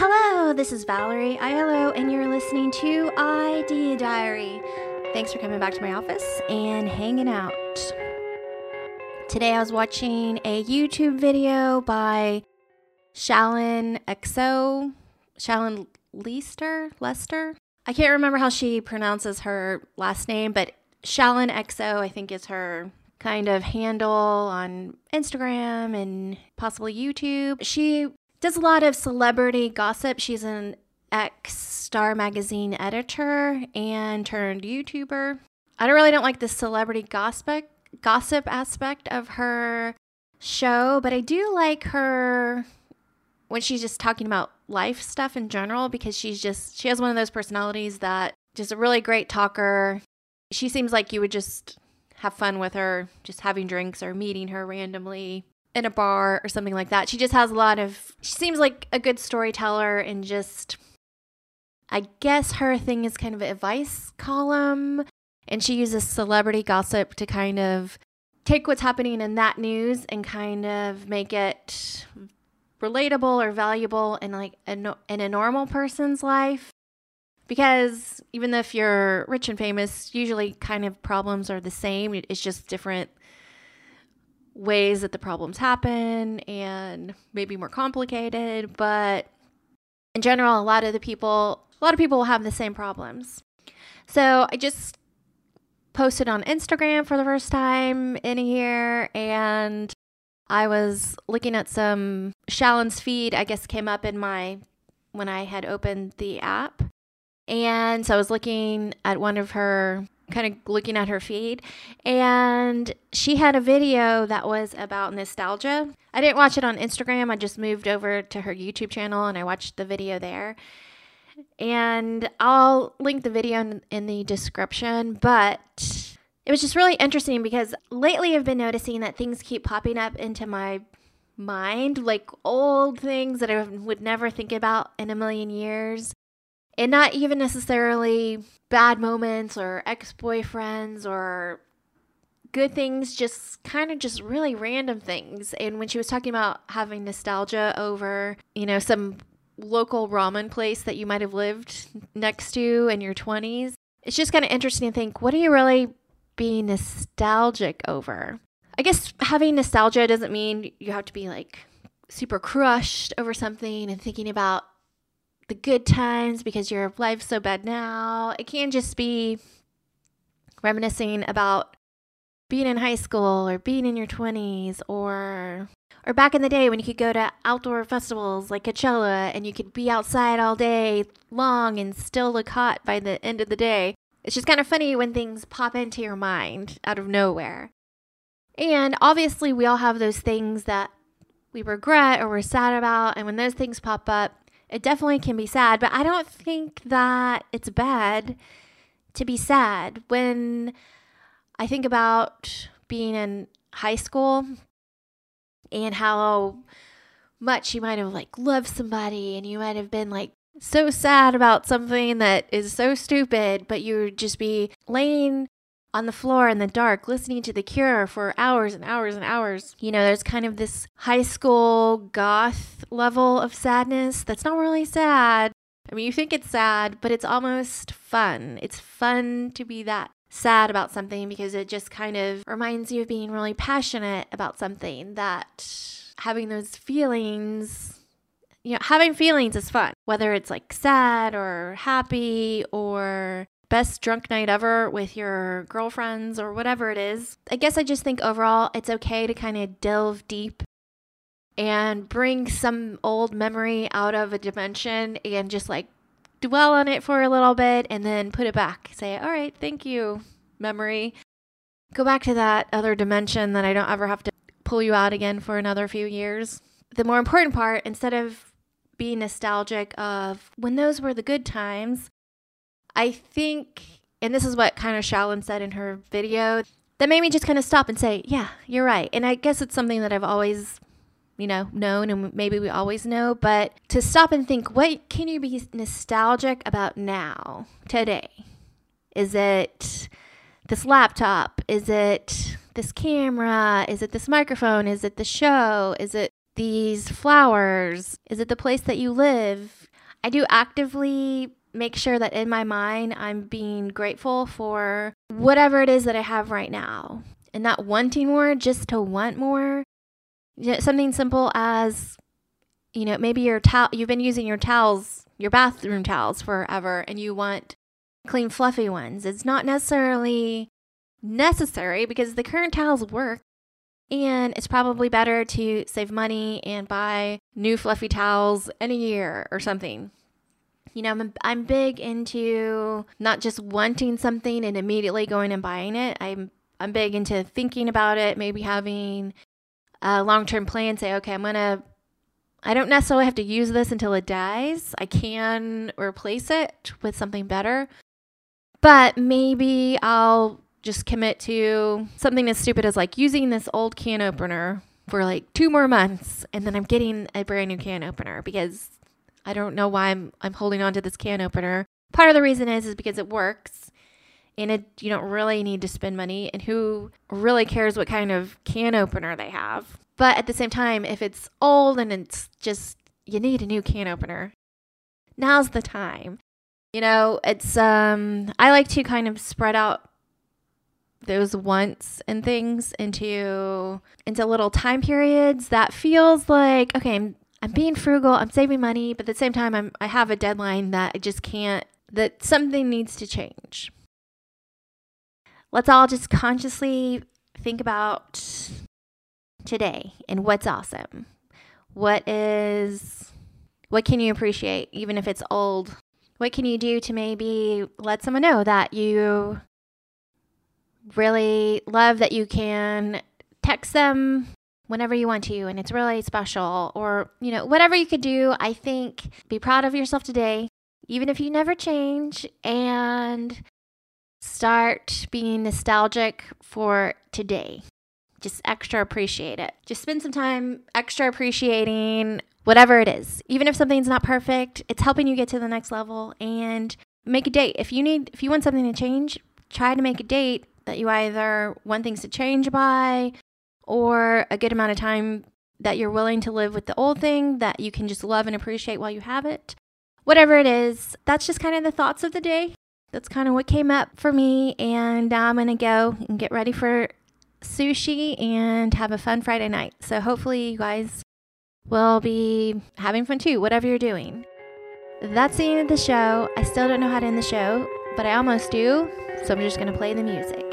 Hello, this is Valerie Aiello, and you're listening to Idea Diary. Thanks for coming back to my office and hanging out. Today I was watching a YouTube video by Shallon XO, Shallon Leister, Lester. I can't remember how she pronounces her last name, but Shallon XO, I think, is her kind of handle on Instagram and possibly YouTube. She does a lot of celebrity gossip. She's an ex Star Magazine editor and turned YouTuber. I don't really don't like the celebrity gossip gossip aspect of her show, but I do like her when she's just talking about life stuff in general because she's just she has one of those personalities that just a really great talker. She seems like you would just have fun with her, just having drinks or meeting her randomly in a bar or something like that. She just has a lot of she seems like a good storyteller and just I guess her thing is kind of an advice column. And she uses celebrity gossip to kind of take what's happening in that news and kind of make it relatable or valuable in like a, in a normal person's life. Because even if you're rich and famous usually kind of problems are the same. It's just different ways that the problems happen and maybe more complicated but in general a lot of the people a lot of people will have the same problems so i just posted on instagram for the first time in a year and I was looking at some Shallon's feed, I guess came up in my when I had opened the app. And so I was looking at one of her kind of looking at her feed and she had a video that was about nostalgia. I didn't watch it on Instagram. I just moved over to her YouTube channel and I watched the video there. And I'll link the video in, in the description, but it was just really interesting because lately I've been noticing that things keep popping up into my mind, like old things that I would never think about in a million years. And not even necessarily bad moments or ex boyfriends or good things, just kind of just really random things. And when she was talking about having nostalgia over, you know, some local ramen place that you might have lived next to in your 20s, it's just kind of interesting to think what are you really being nostalgic over. I guess having nostalgia doesn't mean you have to be like super crushed over something and thinking about the good times because your life's so bad now. It can just be reminiscing about being in high school or being in your 20s or or back in the day when you could go to outdoor festivals like Coachella and you could be outside all day long and still look hot by the end of the day. It's just kind of funny when things pop into your mind out of nowhere. And obviously, we all have those things that we regret or we're sad about. And when those things pop up, it definitely can be sad. But I don't think that it's bad to be sad. When I think about being in high school and how much you might have like loved somebody and you might have been like so sad about something that is so stupid, but you would just be laying on the floor in the dark listening to The Cure for hours and hours and hours. You know, there's kind of this high school goth level of sadness that's not really sad. I mean, you think it's sad, but it's almost fun. It's fun to be that sad about something because it just kind of reminds you of being really passionate about something that having those feelings you know, having feelings is fun, whether it's like sad or happy or best drunk night ever with your girlfriends or whatever it is. I guess I just think overall it's okay to kind of delve deep and bring some old memory out of a dimension and just like dwell on it for a little bit and then put it back. Say, all right, thank you, memory. Go back to that other dimension that I don't ever have to pull you out again for another few years. The more important part, instead of being nostalgic of when those were the good times. I think, and this is what kind of Shallon said in her video, that made me just kind of stop and say, yeah, you're right. And I guess it's something that I've always, you know, known and maybe we always know, but to stop and think, what can you be nostalgic about now, today? Is it this laptop? Is it this camera? Is it this microphone? Is it the show? Is it these flowers? Is it the place that you live? I do actively make sure that in my mind I'm being grateful for whatever it is that I have right now and not wanting more just to want more. Something simple as you know, maybe your towel you've been using your towels, your bathroom towels forever and you want clean fluffy ones. It's not necessarily necessary because the current towels work and it's probably better to save money and buy new fluffy towels in a year or something. You know, I'm, I'm big into not just wanting something and immediately going and buying it. I'm I'm big into thinking about it, maybe having a long-term plan, say, okay, I'm going to I don't necessarily have to use this until it dies. I can replace it with something better. But maybe I'll just commit to something as stupid as like using this old can opener for like two more months and then I'm getting a brand new can opener because I don't know why I'm I'm holding on to this can opener. Part of the reason is is because it works and it you don't really need to spend money and who really cares what kind of can opener they have. But at the same time, if it's old and it's just you need a new can opener, now's the time. You know, it's um I like to kind of spread out those wants and things into into little time periods that feels like okay I'm, I'm being frugal i'm saving money but at the same time i'm i have a deadline that i just can't that something needs to change. Let's all just consciously think about today and what's awesome. What is what can you appreciate even if it's old? What can you do to maybe let someone know that you really love that you can text them whenever you want to and it's really special or you know whatever you could do i think be proud of yourself today even if you never change and start being nostalgic for today. Just extra appreciate it. Just spend some time extra appreciating whatever it is. Even if something's not perfect it's helping you get to the next level and make a date. If you need if you want something to change try to make a date that you either want things to change by or a good amount of time that you're willing to live with the old thing that you can just love and appreciate while you have it. Whatever it is, that's just kind of the thoughts of the day. That's kind of what came up for me. And I'm going to go and get ready for sushi and have a fun Friday night. So hopefully, you guys will be having fun too, whatever you're doing. That's the end of the show. I still don't know how to end the show, but I almost do. So I'm just going to play the music.